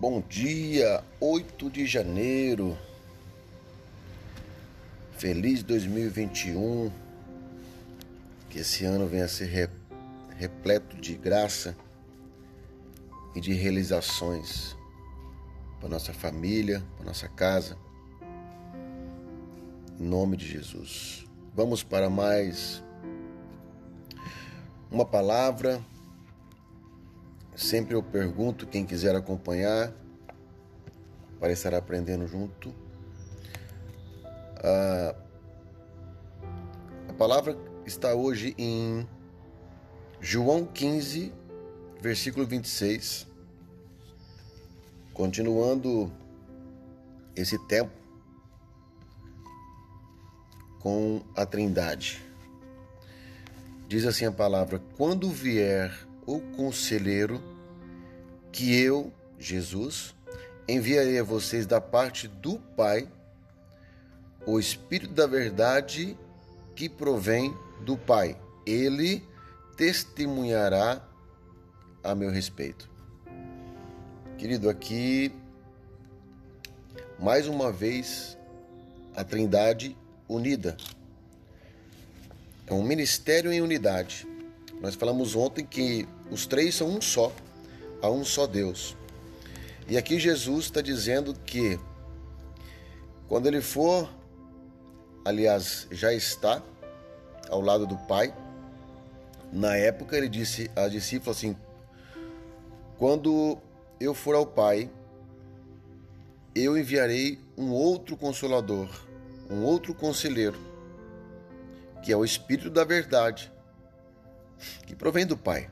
Bom dia, 8 de janeiro. Feliz 2021. Que esse ano venha a ser repleto de graça e de realizações para nossa família, para nossa casa. Em nome de Jesus. Vamos para mais uma palavra Sempre eu pergunto, quem quiser acompanhar, para estar aprendendo junto. A, a palavra está hoje em João 15, versículo 26. Continuando esse tempo com a Trindade. Diz assim a palavra: Quando vier o conselheiro que eu, Jesus, enviarei a vocês da parte do Pai, o Espírito da Verdade que provém do Pai. Ele testemunhará a meu respeito. Querido, aqui, mais uma vez, a Trindade unida. É um ministério em unidade. Nós falamos ontem que os três são um só, há um só Deus. E aqui Jesus está dizendo que quando ele for, aliás, já está ao lado do Pai, na época ele disse a discípula assim: Quando eu for ao Pai, eu enviarei um outro consolador, um outro conselheiro, que é o Espírito da Verdade que provém do Pai.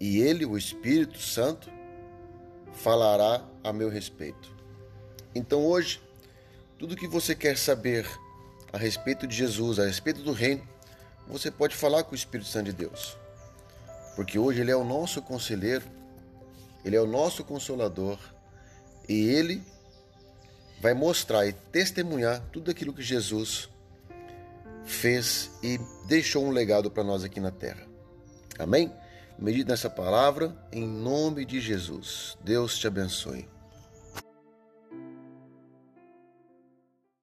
E ele, o Espírito Santo, falará a meu respeito. Então hoje, tudo que você quer saber a respeito de Jesus, a respeito do reino, você pode falar com o Espírito Santo de Deus. Porque hoje ele é o nosso conselheiro, ele é o nosso consolador e ele vai mostrar e testemunhar tudo aquilo que Jesus fez e deixou um legado para nós aqui na terra. Amém? Medite nessa palavra em nome de Jesus. Deus te abençoe.